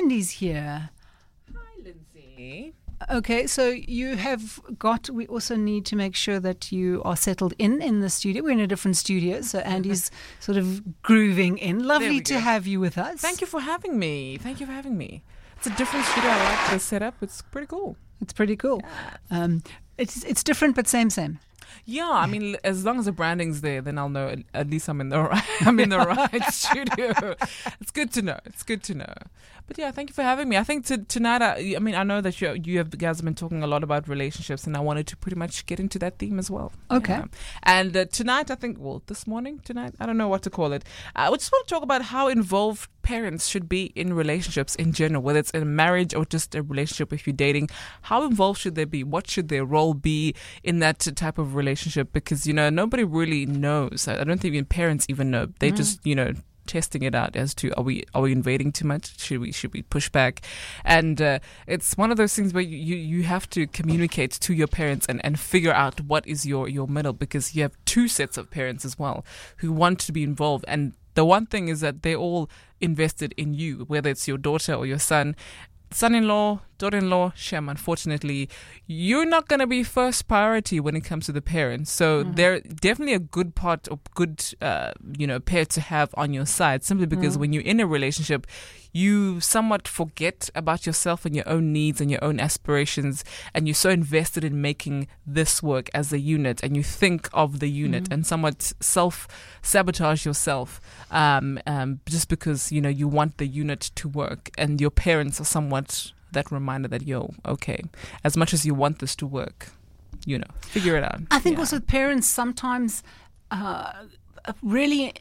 Andy's here. Hi, Linzi. Okay, so you have got. We also need to make sure that you are settled in in the studio. We're in a different studio, so Andy's sort of grooving in. Lovely to have you with us. Thank you for having me. Thank you for having me. It's a different studio. I like the setup. It's pretty cool. It's pretty cool. Um, it's it's different, but same same. Yeah, I mean, as long as the branding's there, then I'll know at, least I'm in the right. I'm in the right studio. It's good to know. It's good to know. But yeah, thank you for having me. I think to, tonight, I, I mean, I know that you you have guys have been talking a lot about relationships, and I wanted to pretty much get into that theme as well. Okay. Yeah. And uh, tonight, I think, well, this morning, tonight, I don't know what to call it. I just want to talk about how involved parents should be in relationships in general, whether it's in a marriage or just a relationship if you're dating. How involved should they be? What should their role be in that type of relationship? Relationship because, you know, nobody really knows. I don't think even parents even know. They just, you know, testing it out as to are we are we invading too much? Should we should we push back? And uh, it's one of those things where you, you you have to communicate to your parents and and figure out what is your your middle because you have two sets of parents as well who want to be involved. And the one thing is that they're all invested in you whether it's your daughter or your son. Son-in-law daughter-in-law shem unfortunately you're not going to be first priority when it comes to the parents. So they're definitely a good part or good uh, you know pair to have on your side simply because when you're in a relationship you somewhat forget about yourself and your own needs and your own aspirations and you're so invested in making this work as a unit and you think of the unit and somewhat self sabotage yourself um, um, just because you know you want the unit to work and your parents are somewhat that reminder that yo okay as much as you want this to work you know figure it out I think Yeah. also parents sometimes uh, really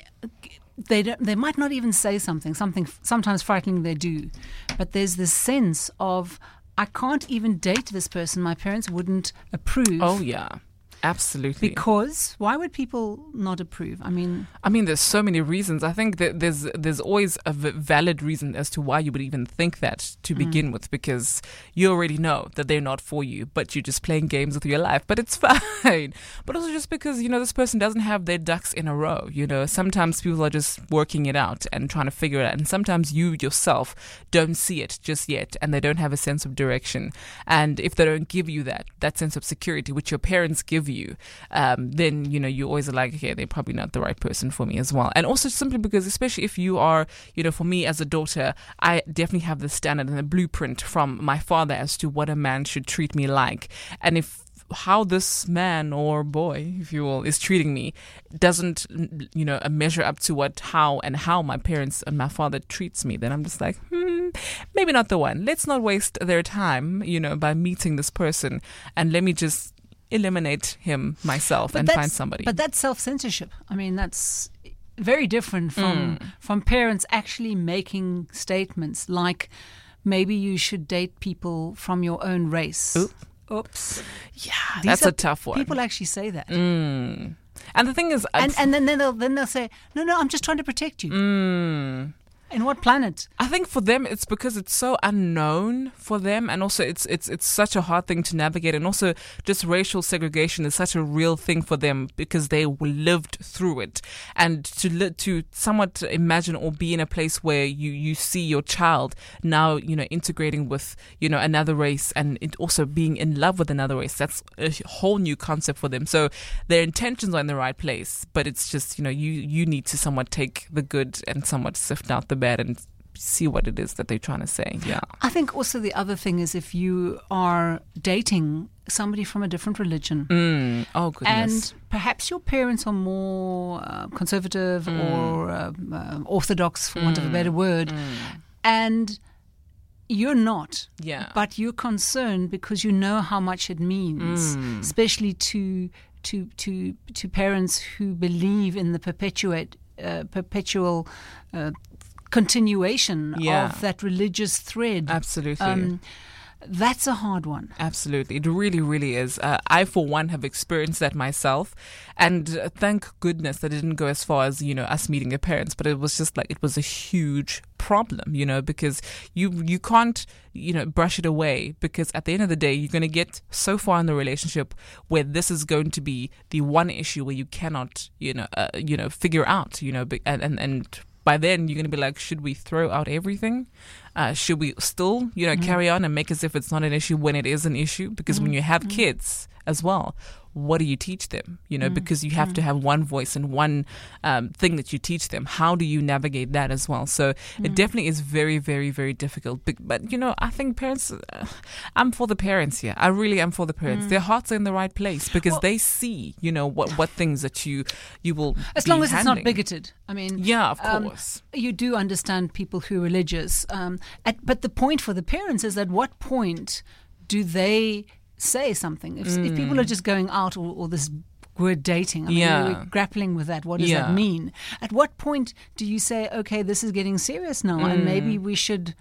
they don't, they might not even say something something sometimes frightening they do, but there's this sense of I can't even date this person. My parents wouldn't approve. oh yeah absolutely Because why would people not approve? I mean, I mean, there's so many reasons. I think that there's there's always a v- valid reason as to why you would even think that to mm. begin with, because you already know that they're not for you, but you're just playing games with your life. But it's fine. But also just because you know this person doesn't have their ducks in a row. You know, sometimes people are just working it out and trying to figure it out, and sometimes you yourself don't see it just yet, and they don't have a sense of direction. And if they don't give you that that sense of security, which your parents give you, um, then you know you always are like, okay, they're probably not the right person for me as well. And also simply because, especially if you are, you know, for me as a daughter, I definitely have the standard and the blueprint from my father as to what a man should treat me like, and if how this man or boy, if you will, is treating me doesn't, you know, measure up to what, how, and how my parents and my father treats me, then I'm just like, hmm, maybe not the one. Let's not waste their time, you know, by meeting this person, and let me just eliminate him myself and find somebody. But that's self censorship. I mean, that's very different from Mm. from parents actually making statements like maybe you should date people from your own race. Oop. Oops. yeah, These that's a tough one. People actually say that. Mm. And the thing is, I- And and then they'll then they'll say, "No, no, I'm just trying to protect you." Mm. In what planet? I think for them it's because it's so unknown for them, and also it's it's it's such a hard thing to navigate, and also just racial segregation is such a real thing for them because they lived through it, and to li- to somewhat imagine or be in a place where you you see your child now you know integrating with you know another race and also being in love with another race that's a whole new concept for them. So their intentions are in the right place, but it's just you know you you need to somewhat take the good and somewhat sift out the bad and see what it is that they're trying to say. Yeah. I think also the other thing is if you are dating somebody from a different religion. Mm. Oh goodness. And perhaps your parents are more uh, conservative Mm. or um, uh, orthodox, for want of a better word, and you're not. yeah. But you're concerned because you know how much it means, Mm. especially to to to to parents who believe in the perpetuate uh, perpetual uh, continuation Yeah. of that religious thread. Absolutely. Um, that's a hard one. Absolutely. It really, really is. Uh, I, for one, have experienced that myself. And uh, thank goodness that it didn't go as far as, you know, us meeting your parents, but it was just like, it was a huge problem, you know, because you, you can't, you know, brush it away because at the end of the day, you're going to get so far in the relationship where this is going to be the one issue where you cannot, you know, uh, you know, figure out, you know, and, and, and by then you're going to be like, should we throw out everything? Uh, should we still, you know, mm-hmm. carry on and make as if it's not an issue when it is an issue? Because when mm-hmm. you have mm-hmm. kids as well, what do you teach them? You know, because you have to have one voice and one um, thing that you teach them. How do you navigate that as well? So it definitely is very, very, very difficult. But, but you know, I think parents, uh, I'm for the parents here. I really am for the parents. Their hearts are in the right place because Well- they see, you know, what what things that you you will As long as it's not bigoted. I mean, Yeah, of um, course. you do understand people who are religious. Um, at, but the point for the parents is at what point do they say something? If, if people are just going out or, or this word dating, I mean, Mm. Yeah. we're grappling with that. What does Yeah. that mean? At what point do you say, okay, this is getting serious now, and maybe Mm. we should,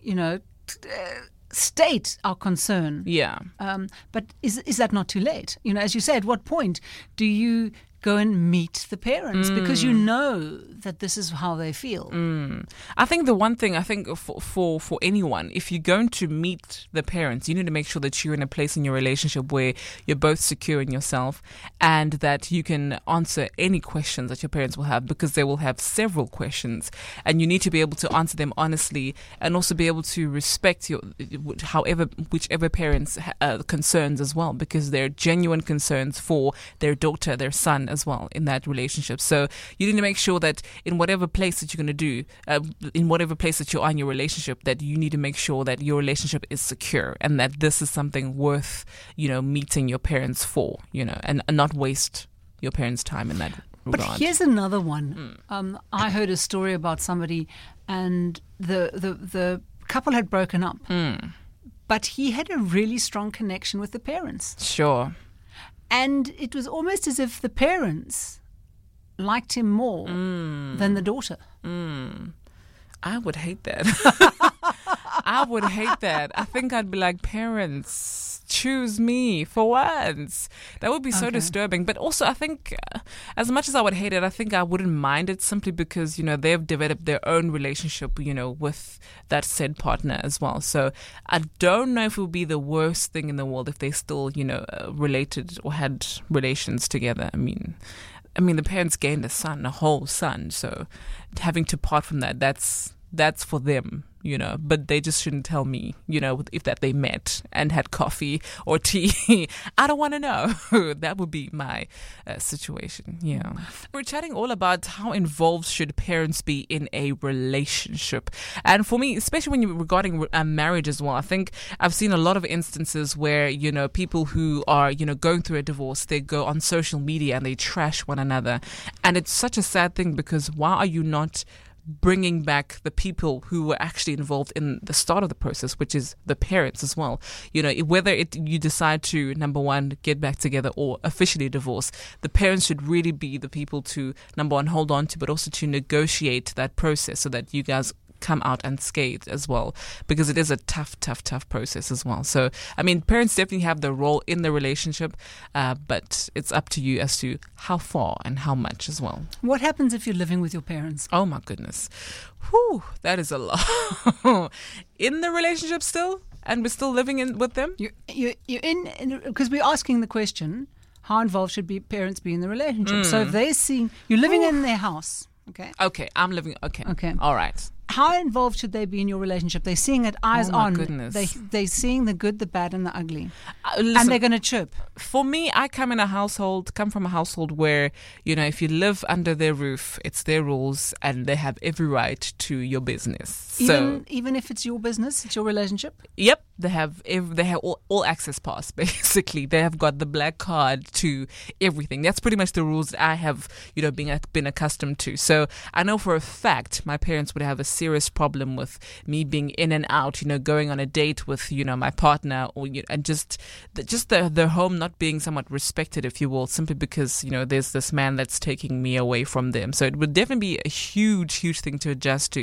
you know, t- uh, state our concern? Yeah. Um, but is is that not too late? You know, as you say, at what point do you go and meet the parents because Mm. you know that this is how they feel? I think the one thing I think for, for for anyone, if you're going to meet the parents, you need to make sure that you're in a place in your relationship where you're both secure in yourself, and that you can answer any questions that your parents will have because they will have several questions, and you need to be able to answer them honestly, and also be able to respect your however whichever parents uh, concerns as well because they're genuine concerns for their daughter, their son as well in that relationship. So you need to make sure that in whatever place that you're going to do, uh, in whatever place that you are in your relationship, that you need to make sure that your relationship is secure and that this is something worth, you know, meeting your parents for, you know, and, and not waste your parents' time in that But regard. here's another one. Um, I heard a story about somebody, and the the the couple had broken up, but he had a really strong connection with the parents, Sure. And it was almost as if the parents liked him more mm. than the daughter. Mm. I would hate that. I would hate that. I think I'd be like, parents, choose me for once. That would be so Okay. disturbing. But also, I think, uh, as much as I would hate it, I think I wouldn't mind it simply because, you know, they've developed their own relationship, you know, with that said partner as well. So I don't know if it would be the worst thing in the world if they still, you know, uh, related or had relations together. I mean, I mean, the parents gained a son, a whole son. So having to part from that, that's that's for them, you know. But they just shouldn't tell me, you know, if that they met and had coffee or tea. I don't want to know. that would be my uh, situation. Yeah. We're chatting all about how involved should parents be in a relationship, and for me, especially when you're regarding uh, marriage as well. I think I've seen a lot of instances where you know people who are you know going through a divorce, they go on social media and they trash one another, and it's such a sad thing because why are you not bringing back the people who were actually involved in the start of the process, which is the parents as well. You know, whether it you decide to number one get back together or officially divorce, the parents should really be the people to number one hold on to, but also to negotiate that process so that you guys come out unscathed as well because it is a tough tough tough process as well so i mean parents definitely have the role in the relationship uh, but it's up to you as to how far and how much as well What happens if you're living with your parents? Oh my goodness. Whew, that is a lot. in the relationship still? And we're still living in with them? You're, you're, you're in because we're asking the question: How involved should be parents be in the relationship? So Mm. if they're seeing you're living in their house, okay. Okay, I'm living okay. Okay. All right. How involved should they be in your relationship? They're seeing it eyes Oh my on. goodness. They they're seeing the good, the bad, and the ugly, Uh, and they're going to chirp. for me, I come in a household, come from a household where, you know, if you live under their roof, it's their rules and they have every right to your business. So, Even even if it's your business, it's your relationship. Yep, they have ev- they have all, all access pass basically. They have got the black card to everything. That's pretty much the rules that I have, you know, being been accustomed to. So I know for a fact my parents would have a serious problem with me being in and out, you know, going on a date with you know my partner or you and just the, just the their home not being somewhat respected, if you will, simply because you know there's this man that's taking me away from them. So it would definitely be a huge, huge thing to adjust to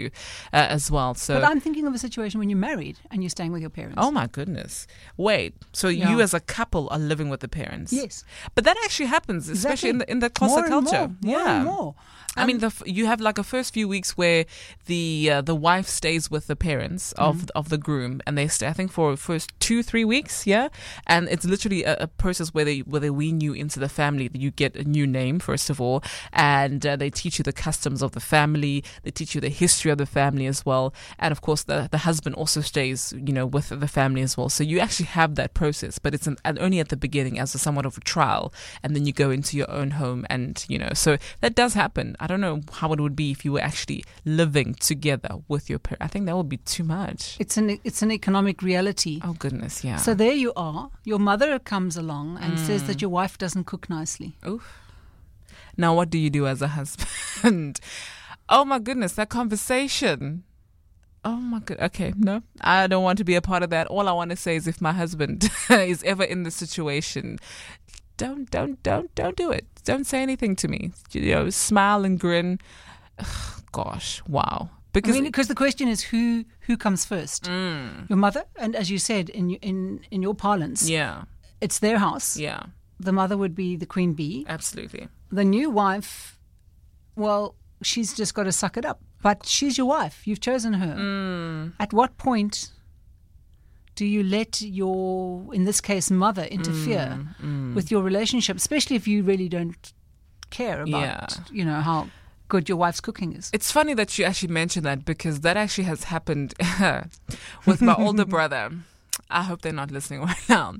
uh, as well. So But I'm thinking of a situation when you're married and you're staying with your parents. Oh my goodness. Wait, so Yeah. you as a couple are living with the parents? yes, But that actually happens, especially in the in the Xhosa culture. more, more yeah. and more. I mean, the f- you have like a first few weeks where the uh, the wife stays with the parents of Mm. of the groom, and they stay, I think, for first two three weeks, yeah. And it's literally a, a process where they where they wean you into the family. You get a new name first of all, and uh, they teach you the customs of the family. They teach you the history of the family as well, and of course, the the husband also stays, you know, with the family as well. So you actually have that process, but it's an, only at the beginning as a somewhat of a trial, and then you go into your own home, and you know, so that does happen. I don't know how it would be if you were actually living together with your parents. I think that would be too much. It's an it's an economic reality. Oh goodness, yeah. So there you are. Your mother comes along and says Mm. that your wife doesn't cook nicely. Oof. Now, what do you do as a husband? oh my goodness, that conversation. Oh my god. Okay, no, I don't want to be a part of that. All I want to say is, if my husband is ever in this situation, don't, don't, don't, don't do it. Don't say anything to me. You know, smile and grin. Ugh, gosh, wow. I Because mean, because the question is who who comes first, Mm, your mother, and as you said in in in your parlance, yeah, it's their house. yeah, The mother would be the queen bee. absolutely. The new wife, well, she's just got to suck it up. But she's your wife. You've chosen her. Mm, At what point do you let your, in this case, mother interfere mm. with your relationship, especially if you really don't care about, Yeah. you know, how good your wife's cooking is? It's funny that you actually mentioned that because that actually has happened with my older brother. I hope they're not listening right now.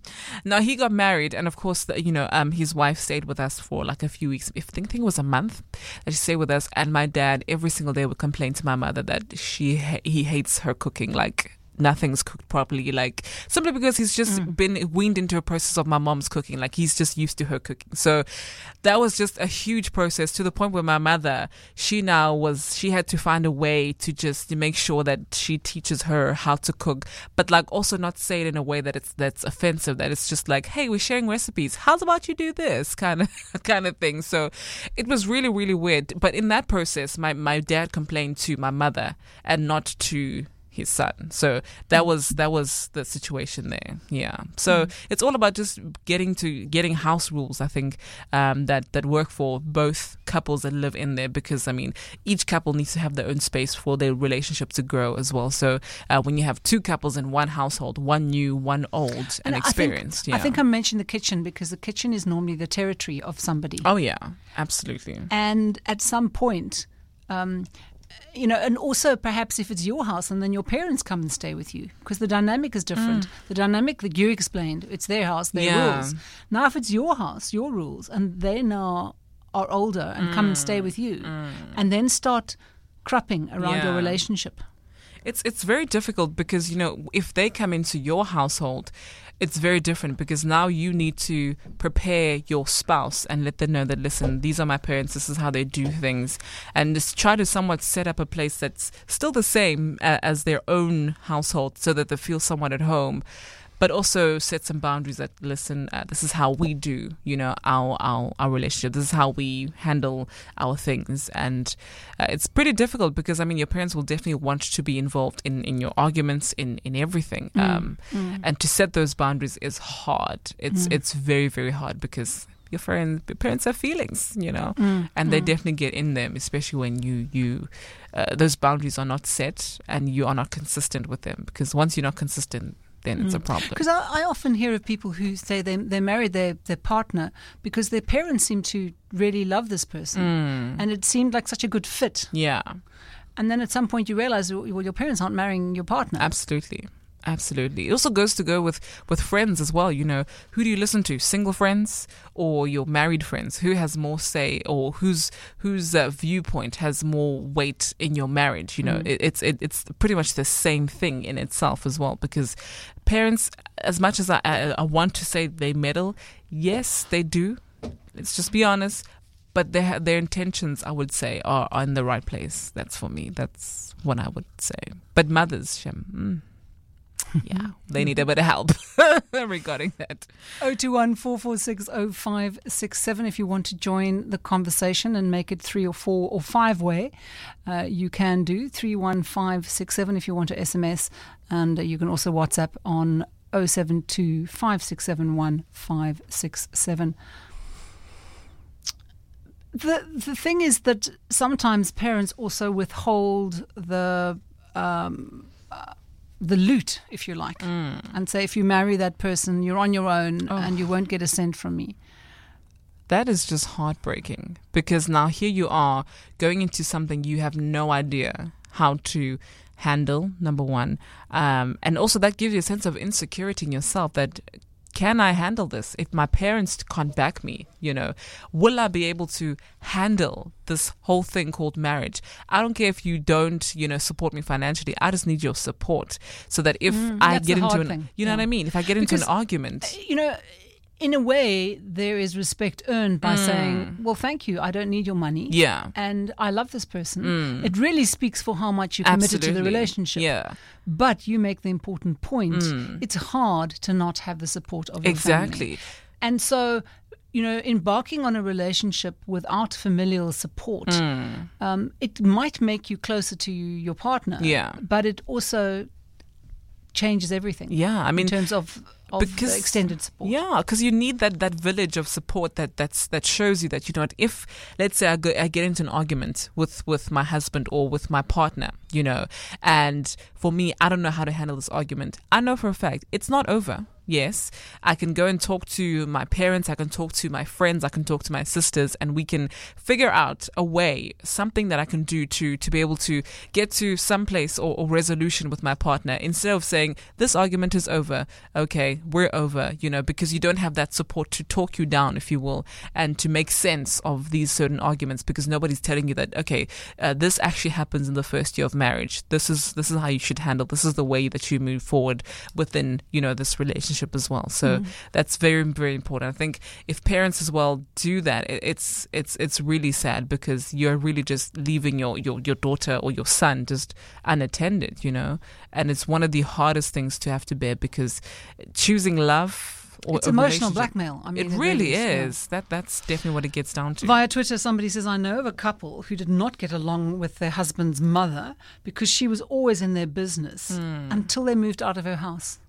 Now he got married, and of course, the, you know, um, his wife stayed with us for like a few weeks. If I think, think it was a month that she stayed with us, and my dad every single day would complain to my mother that she he hates her cooking. Like nothing's cooked properly. Like simply because he's just mm. been weaned into a process of my mom's cooking. Like he's just used to her cooking. So that was just a huge process to the point where my mother, she now was, she had to find a way to just make sure that she teaches her how to cook, but like also not say it in a way that it's, that's offensive, that it's just like, hey, we're sharing recipes. How's about you do this kind of, kind of thing. So it was really, really weird. But in that process, my, my dad complained to my mother and not to his son. So that was that was the situation there. Yeah. So it's all about just getting to getting house rules. I think um, that that work for both couples that live in there because I mean each couple needs to have their own space for their relationship to grow as well. So uh, when you have two couples in one household, one new, one old, and, I experienced. Think, yeah. I think I mentioned the kitchen because the kitchen is normally the territory of somebody. oh yeah, absolutely. And at some point, um, you know, and also perhaps if it's your house and then your parents come and stay with you because the dynamic is different. The dynamic that you explained, it's their house, their Mm. Yeah. rules. Now, if it's your house, your rules, and they now are older and come and Mm. stay with you, and then start crapping around your relationship. It's it's very difficult because you know if they come into your household, it's very different because now you need to prepare your spouse and let them know that listen, these are my parents, this is how they do things, and just try to somewhat set up a place that's still the same uh, as their own household so that they feel somewhat at home. But also set some boundaries that listen. Uh, this is how we do, you know, our our our relationship. This is how we handle our things, and uh, it's pretty difficult because I mean your parents will definitely want to be involved in, in your arguments in in everything. Um, and to set those boundaries is hard. It's it's very very hard because your friends your parents have feelings you know and they definitely get in them especially when you you uh, those boundaries are not set and you are not consistent with them. Because once you're not consistent then it's a problem Because I, I often hear of people who say they they married their, their partner because their parents seem to really love this person, Mm. and it seemed like such a good fit. yeah And then at some point you realize, well, your parents aren't marrying your partner. Absolutely. Absolutely. It also goes to go with, with friends as well. You know, who do you listen to? Single friends or your married friends? Who has more say or whose whose uh, viewpoint has more weight in your marriage? You know, it, it's it, it's pretty much the same thing in itself as well. Because parents, as much as I, I, I want to say they meddle, yes, they do. Let's just be honest. But their their intentions, I would say, are, are in the right place. That's for me. That's what I would say. But mothers, Shem, mm, yeah, they need a bit of help regarding that. 021 446 0567 if you want to join the conversation and make it three or four or five way. Uh, you can do 31567 if you want to SMS, and you can also WhatsApp on 072 567 1567. the the thing is that sometimes parents also withhold the um, uh, the loot, if you like, and say if you marry that person, you're on your own and you won't get a cent from me. That is just heartbreaking because now here you are going into something you have no idea how to handle, number one. Um, and also, that gives you a sense of insecurity in yourself that can I handle this if my parents can't back me? You know, will I be able to handle this whole thing called marriage? I don't care if you don't, you know, support me financially. I just need your support so that if I Mm, that's get into an, thing. you know Yeah. what I mean? If I get into an argument, You know, in a way, there is respect earned by saying, "Well, thank you. I don't need your money." yeah. And I love this person. Mm. It really speaks for how much you're committed to the relationship. Yeah. But you make the important point. It's hard to not have the support of your family. Exactly. And so, you know, embarking on a relationship without familial support, Mm. um, it might make you closer to your partner. Yeah. But it also changes everything. Yeah. I mean, in terms of, of because- extended support. Yeah, because you need that, that village of support that that's that shows you that you know what if let's say I, go, I get into an argument with with my husband or with my partner, you know, and for me I don't know how to handle this argument. I know for a fact it's not over. Yes, I can go and talk to my parents, I can talk to my friends, I can talk to my sisters, and we can figure out a way, something that I can do to to be able to get to some place or, or resolution with my partner instead of saying this argument is over. Okay, we're over, you know, because you don't have that support to talk you down, if you will, and to make sense of these certain arguments because nobody's telling you that okay, uh, this actually happens in the first year of marriage. This is this is how you should handle. This is the way that you move forward within you know this relationship as well. So that's very very important. I think if parents as well do that, it, it's it's it's really sad because you're really just leaving your your your daughter or your son just unattended, you know, and it's one of the hardest things to have to bear because choosing love. Or It's emotional blackmail. I mean, it really yeah. is. That that's definitely what it gets down to. Via Twitter, somebody says, I know of a couple who did not get along with their husband's mother because she was always in their business Hmm. until they moved out of her house.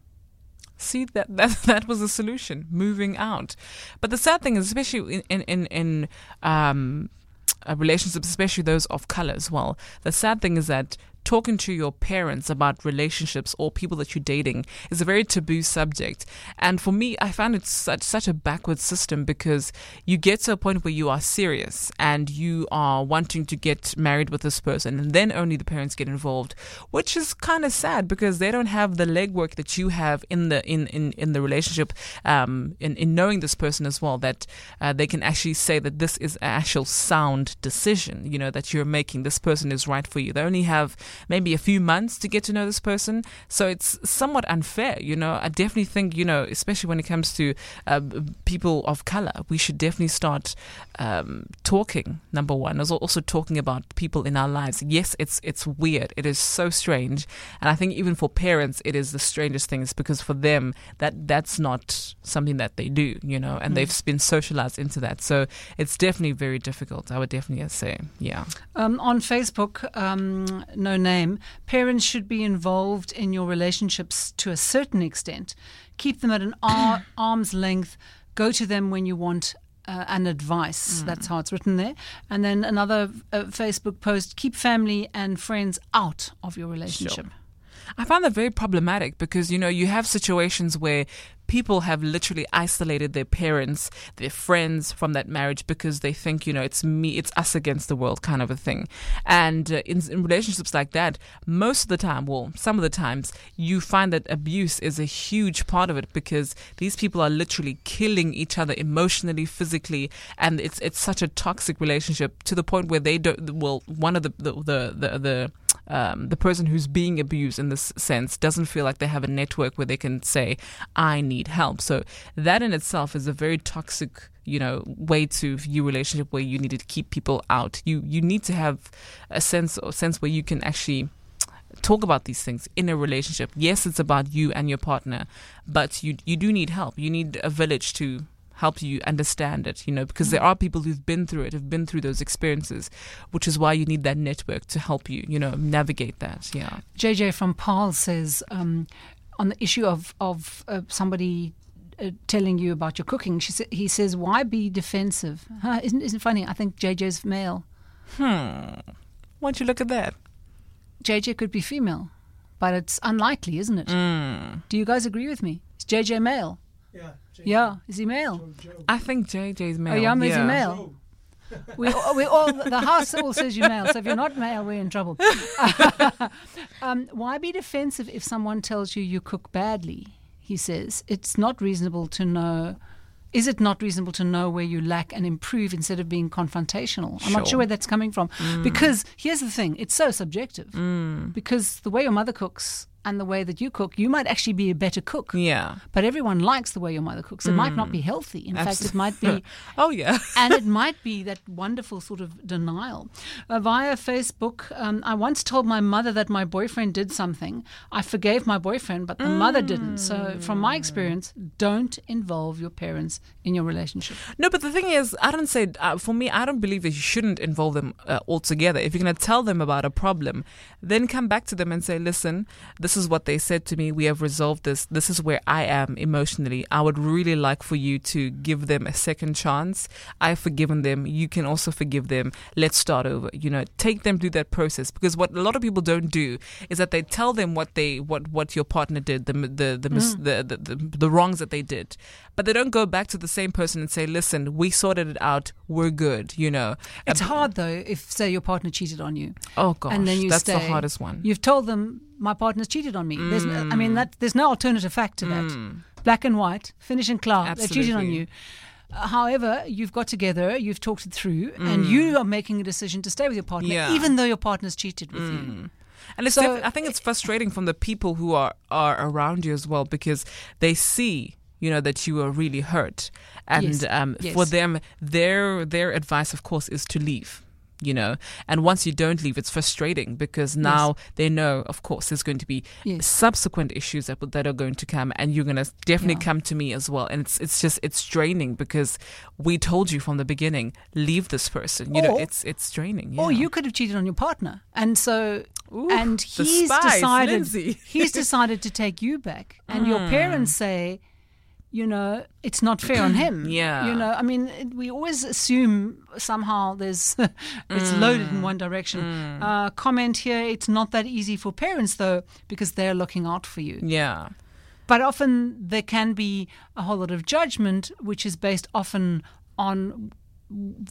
See that that that was the solution, moving out. But the sad thing is, especially in in in, um, uh, relationships, especially those of color as well. The sad thing is that talking to your parents about relationships or people that you're dating is a very taboo subject. And for me, I found it such such a backward system because you get to a point where you are serious and you are wanting to get married with this person, and then only the parents get involved, which is kind of sad because they don't have the legwork that you have in the in in, in the relationship, um, in in knowing this person as well. That uh, they can actually say that this is an actual sound decision. You know that you're making. This person is right for you. They only have maybe a few months to get to know this person, so it's somewhat unfair. You know, I definitely think you know, especially when it comes to uh, people of color, we should definitely start um, talking. Number one, is also talking about people in our lives. Yes, it's it's weird. It is so strange, and I think even for parents, it is the strangest things because for them that that's not something that they do. You know, and they've been socialized into that. So it's definitely very difficult. I would definitely say, yeah. Um, on Facebook, um, no name, parents should be involved in your relationships to a certain extent. Keep them at an ar- arm's length. Go to them when you want uh, an advice. That's how it's written there. And then another uh, Facebook post keep family and friends out of your relationship. I find that very problematic because, you know, you have situations where people have literally isolated their parents, their friends from that marriage because they think, you know, it's me, it's us against the world kind of a thing. And uh, in, in relationships like that, most of the time, well, some of the times, you find that abuse is a huge part of it because these people are literally killing each other emotionally, physically, and it's it's such a toxic relationship to the point where they don't. Well, one of the the the the, the um, the person who's being abused in this sense doesn't feel like they have a network where they can say, I need help. So that in itself is a very toxic, you know, way to view relationship where you need to keep people out. You you need to have a sense or sense where you can actually talk about these things in a relationship. Yes, it's about you and your partner, but you you do need help. You need a village to help you understand it, you know, because there are people who've been through it, have been through those experiences, which is why you need that network to help you, you know, navigate that. Yeah. JJ from Paarl says um, on the issue of of uh, somebody uh, telling you about your cooking. She sa- he says, "Why be defensive?" Huh? Isn't isn't it funny? I think JJ's male. Hmm. Why don't you look at that? JJ could be female, but it's unlikely, isn't it? Mm. Do you guys agree with me? Is JJ male? Yeah. Jane Yeah, is he male? Joe, Joe. I think JJ's male. Oh, yeah, is he yeah. male? We, we all the house all says you're male. So if you're not male, we're in trouble. um, why be defensive if someone tells you you cook badly? He says it's not reasonable to know. Is it not reasonable to know where you lack and improve instead of being confrontational? I'm not Sure. sure where that's coming from. Because here's the thing it's so subjective. Because the way your mother cooks and the way that you cook, you might actually be a better cook. Yeah. But everyone likes the way your mother cooks. It might not be healthy. In fact, it might be Oh yeah. and it might be that wonderful sort of denial. Uh, via Facebook, um, I once told my mother that my boyfriend did something. I forgave my boyfriend, but the mother didn't. So, from my experience, don't involve your parents in your relationship. No, but the thing is, I don't say uh, for me. I don't believe that you shouldn't involve them uh, altogether. If you're going to tell them about a problem, then come back to them and say, "Listen, this is what they said to me. We have resolved this. This is where I am emotionally. I would really like for you to give them a second chance. I've forgiven them. You can also forgive them. Let's start over. You know, take them through that process because what a lot of people don't do is that they tell them what they what what your partner did, the the the mis- mm. the, the, the the wrongs that they did, but they don't go back to the same person and say, "Listen, we sorted it out. We're good." You know, It's hard though if, say, your partner cheated on you, Oh gosh, and then you that's stay. the hardest one. You've told them my partner's cheated on me. There's, I mean, that there's no alternative fact to that. Black and white, finish and clear. They cheated on you. Uh, However, you've got together, you've talked it through, and you are making a decision to stay with your partner, Yeah. even though your partner's cheated with you. And it's So- I think it's frustrating from the people who are, are around you as well because they see you know that you are really hurt and Yes. um, Yes. for them their their advice of course is to leave you know and once you don't leave it's frustrating because now they know of course there's going to be Yes. subsequent issues that, that are going to come and you're going to definitely Yeah. come to me as well and it's it's just it's draining because we told you from the beginning leave this person you know it's it's draining Or yeah. you could have cheated on your partner, and so Ooh, and he's decided Linzi. he's decided to take you back, and your hmm. parents say, you know, it's not fair on him. Yeah. you know, I mean, it- we always assume somehow there's it's loaded in one direction. Uh, comment here: it's not that easy for parents though, because they're looking out for you. yeah But often there can be a whole lot of judgment, which is based often on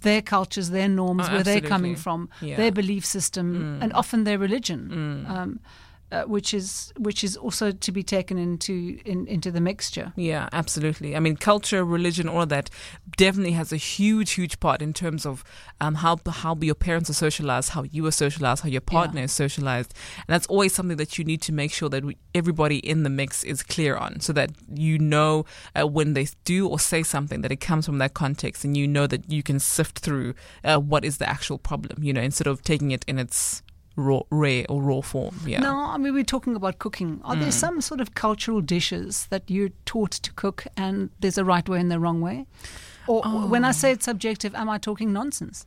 their cultures, their norms, Oh, where they're coming from, Yeah. Mm. their belief system, and often their religion, um, uh, which is which is also to be taken into in, into the mixture. Yeah, absolutely. I mean, culture, religion, all of that definitely has a huge, huge part in terms of um, how how your parents are socialized, how you are socialized, how your partner is socialized, and that's always something that you need to make sure that we, everybody in the mix is clear on, so that you know uh, when they do or say something that it comes from that context, and you know that you can sift through uh, what is the actual problem. You know, instead of taking it in its raw, rare or raw form. Yeah. No, I mean we're talking about cooking. Are Mm. there some sort of cultural dishes that you're taught to cook, and there's a right way and the wrong way? Or when Oh. I say it's subjective, am I talking nonsense?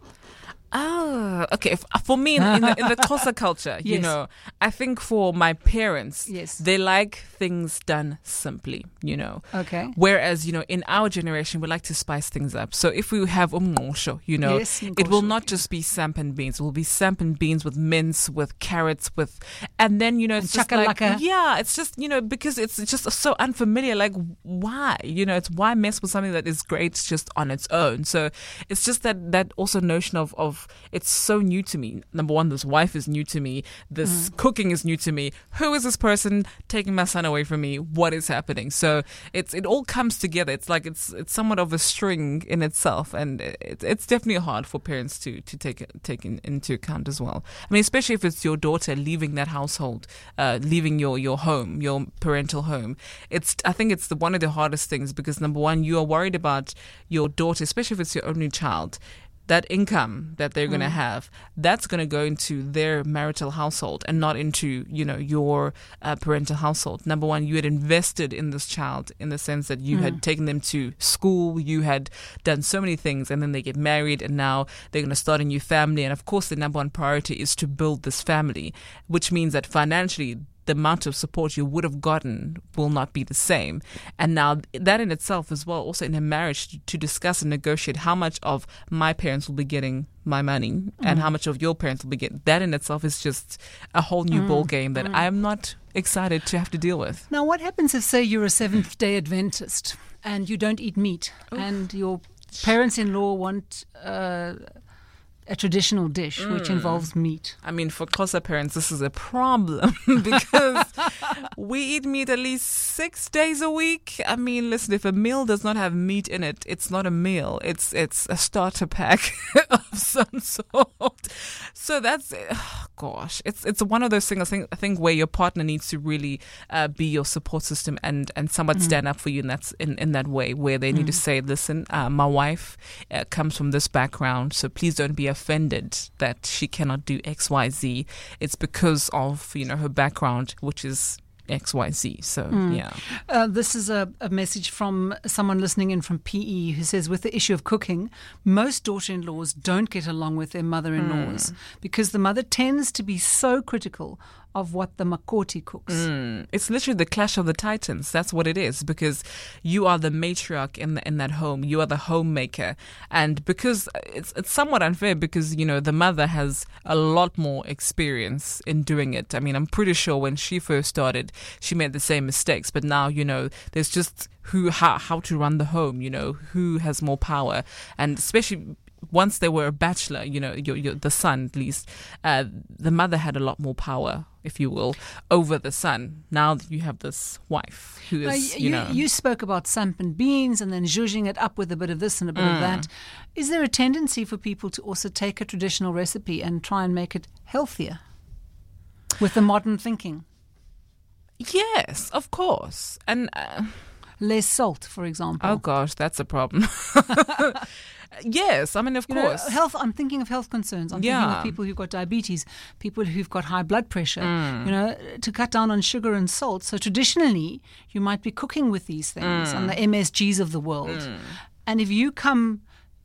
Ah, okay. For me, in, in the, in the Xhosa culture, you know, I think for my parents, Yes. they like things done simply, you know. Okay. Whereas, you know, in our generation, we like to spice things up. So if we have umngqosho, you know, Yes, it will not just be samp and beans. It will be samp and beans with mince, with carrots, with, and then, you know, it's And just like, yeah, it's just, you know, because it's just so unfamiliar. Like, why? You know, it's why mess with something that is great just on its own. So it's just that, that also notion of, of, it's so new to me. Number one, this wife is new to me. This Mm. cooking is new to me. Who is this person taking my son away from me? What is happening? So it's it all comes together. It's like it's it's somewhat of a string in itself, and it, it's definitely hard for parents to to take take in, into account as well. I mean, especially if it's your daughter leaving that household, uh, leaving your your home, your parental home. It's I think it's the one of the hardest things because number one, you are worried about your daughter, especially if it's your only child that income that they're going to have that's going to go into their marital household and not into you know your uh, parental household. Number one you had invested in this child in the sense that you had taken them to school you had done so many things and then they get married and now they're going to start a new family. And of course the number one priority is to build this family which means that financially the amount of support you would have gotten will not be the same. And now that in itself as well, also in a marriage to, to discuss and negotiate how much of my parents will be getting my money mm. and how much of your parents will be getting that in itself is just a whole new mm. ball game that mm. I'm not excited to have to deal with. Now, what happens if, say, you're a Seventh Day Adventist and you don't eat meat, Oof. and your parents-in-law want uh, a traditional dish mm. which involves meat. I mean, for Xhosa parents, this is a problem because we eat meat at least six days a week. I mean, listen, if a meal does not have meat in it, it's not a meal. It's it's a starter pack of some sort. So that's oh gosh, it's it's one of those things. I think I think where your partner needs to really uh, be your support system and and somewhat mm. stand up for you in that in, in that way where they need mm. to say, listen, uh, my wife uh, comes from this background, so please don't be a offended that she cannot do XYZ, it's because of, you know, her background, which is XYZ. So, mm. yeah. Uh, this is a, a, message from someone listening in from PE who says with the issue of cooking, most daughter in laws don't get along with their mother in laws mm. because the mother tends to be so critical of what the Makoti cooks. Mm. It's literally the clash of the titans. That's what it is because you are the matriarch in the, in that home. You are the homemaker, and because it's it's somewhat unfair because you know the mother has a lot more experience in doing it. I mean, I'm pretty sure when she first started, she made the same mistakes, but now you know there's just who how, how to run the home you know who has more power and especially once they were a bachelor, you know, your, your, the son at least, uh, the mother had a lot more power, if you will, over the son. Now that you have this wife who is, you, you, know. You spoke about samp and beans and then zhuzhing it up with a bit of this and a bit mm. of that. Is there a tendency for people to also take a traditional recipe and try and make it healthier with the modern thinking? Yes, of course. And. Uh, Less salt, for example. Oh gosh, that's a problem. Yes, I mean, of you course. Know, health. I'm thinking of health concerns. I'm yeah. thinking of people who've got diabetes, people who've got high blood pressure. Mm. You know, to cut down on sugar and salt. So traditionally, you might be cooking with these things mm. on the MSGs of the world. Mm. And if you come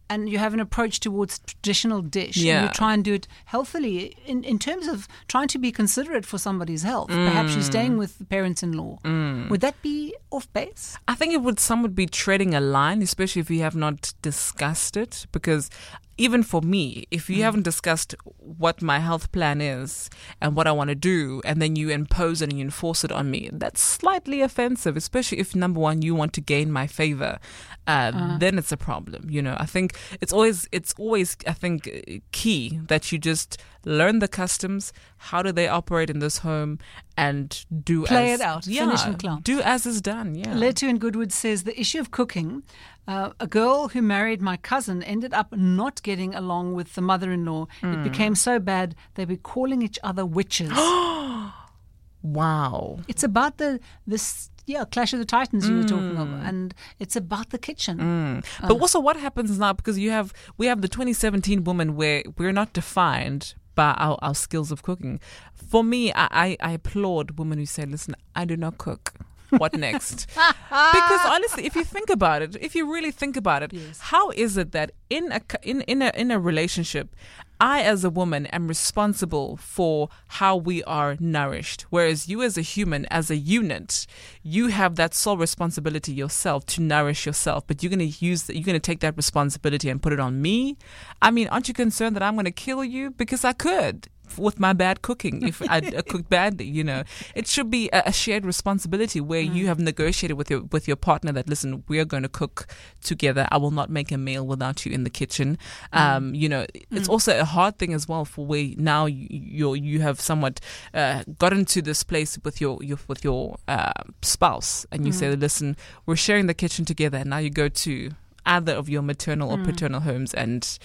and you have an approach towards traditional dish yeah. and you try and do it healthily in, in terms of trying to be considerate for somebody's health mm. perhaps you're staying with the parents-in-law mm. would that be off base i think it would some would be treading a line especially if you have not discussed it because even for me, if you mm. haven't discussed what my health plan is and what I want to do, and then you impose it and you enforce it on me, that's slightly offensive, especially if number one, you want to gain my favor. Uh, uh. Then it's a problem. You know, I think it's always, it's always, I think, key that you just learn the customs. How do they operate in this home? And do play as, it out. Yeah, finish and clown. Do as is done. Yeah. Letu in Goodwood says the issue of cooking. Uh, a girl who married my cousin ended up not getting along with the mother-in-law. Mm. It hmm. became so bad they were calling each other witches. wow! It's about the this yeah, Clash of the Titans you were talking about, mm. and it's about the kitchen. Mm. But uh, also, what happens now? Because you have we have the 2017 woman where we're not defined by our, our skills of cooking. For me, I, I, I applaud women who say, "Listen, I do not cook." what next? because honestly, if you think about it, if you really think about it, yes. how is it that in a in in a in a relationship, I as a woman am responsible for how we are nourished, whereas you as a human, as a unit, you have that sole responsibility yourself to nourish yourself. But you're going to use that, you're going to take that responsibility and put it on me. I mean, aren't you concerned that I'm going to kill you because I could? With my bad cooking if I, I cook badly. You know, it should be a, a shared responsibility where mm. you have negotiated with your with your partner that listen, we are going to cook together. I will not make a meal without you in the kitchen. Mm. Um, you know, it's mm. also a hard thing as well for where now you you you have somewhat uh, gotten to this place with your, your with your uh, spouse, and you say, mm. listen, we're sharing the kitchen together, and now you go to either of your maternal or mm. paternal homes, and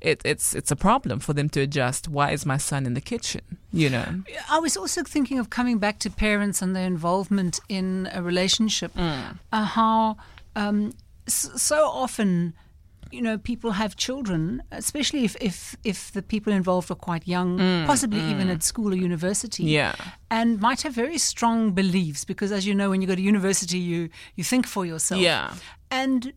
it, it's it's a problem for them to adjust. Why is my son in the kitchen? You know. I was also thinking of coming back to parents and their involvement in a relationship. Mm. Uh, how um, so often you know, people have children, especially if, if, if the people involved are quite young, mm, possibly mm. even at school or university. Yeah. And might have very strong beliefs because, as you know, when you go to university, you, you think for yourself. Yeah. And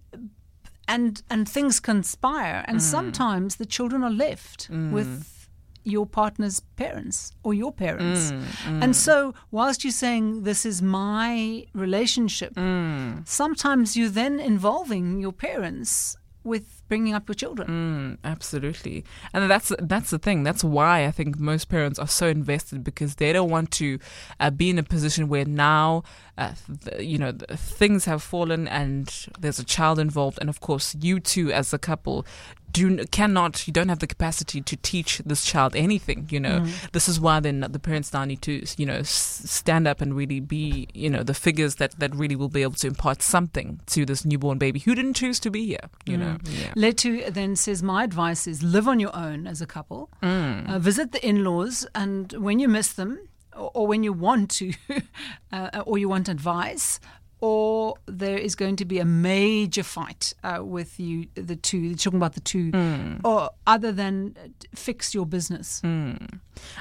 and and things conspire and mm. sometimes the children are left mm. with your partner's parents or your parents. Mm, And so, whilst you're saying this is my relationship, mm. sometimes you're then involving your parents with bringing up your children. Mm, absolutely, and that's that's the thing. That's why I think most parents are so invested because they don't want to uh, be in a position where now, uh, th- you know, th- things have fallen and there's a child involved, and of course, you two as a couple do cannot you don't have the capacity to teach this child anything you know? This is why then the parents now need to you know stand up and really be you know the figures that that really will be able to impart something to this newborn baby who didn't choose to be here you know? Yeah. Letu then says, My advice is live on your own as a couple, Mm. uh, visit the in laws, and when you miss them, or, or when you want to, uh, or you want advice, or there is going to be a major fight uh, with you, the two, you're talking about the two, Mm. or other than uh, fix your business.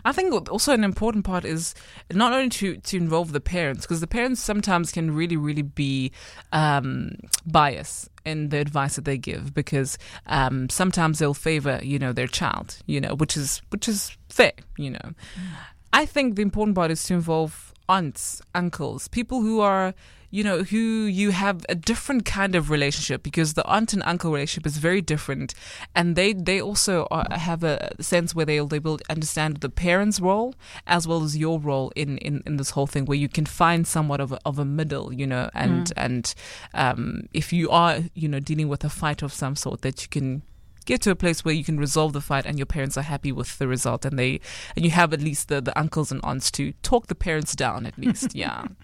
I think also an important part is not only to, to involve the parents, because the parents sometimes can really, really be um, biased in the advice that they give, because um, sometimes they'll favor, you know, their child, you know, which is which is fair, you know. I think the important part is to involve aunts, uncles, people who are, you know, who you have a different kind of relationship because the aunt and uncle relationship is very different, and they they also are, have a sense where they'll they will understand the parents' role as well as your role in, in, in this whole thing, where you can find somewhat of a, of a middle, you know, and and um, if you are you know dealing with a fight of some sort, that you can get to a place where you can resolve the fight and your parents are happy with the result and they and you have at least the, the uncles and aunts to talk the parents down at least. Yeah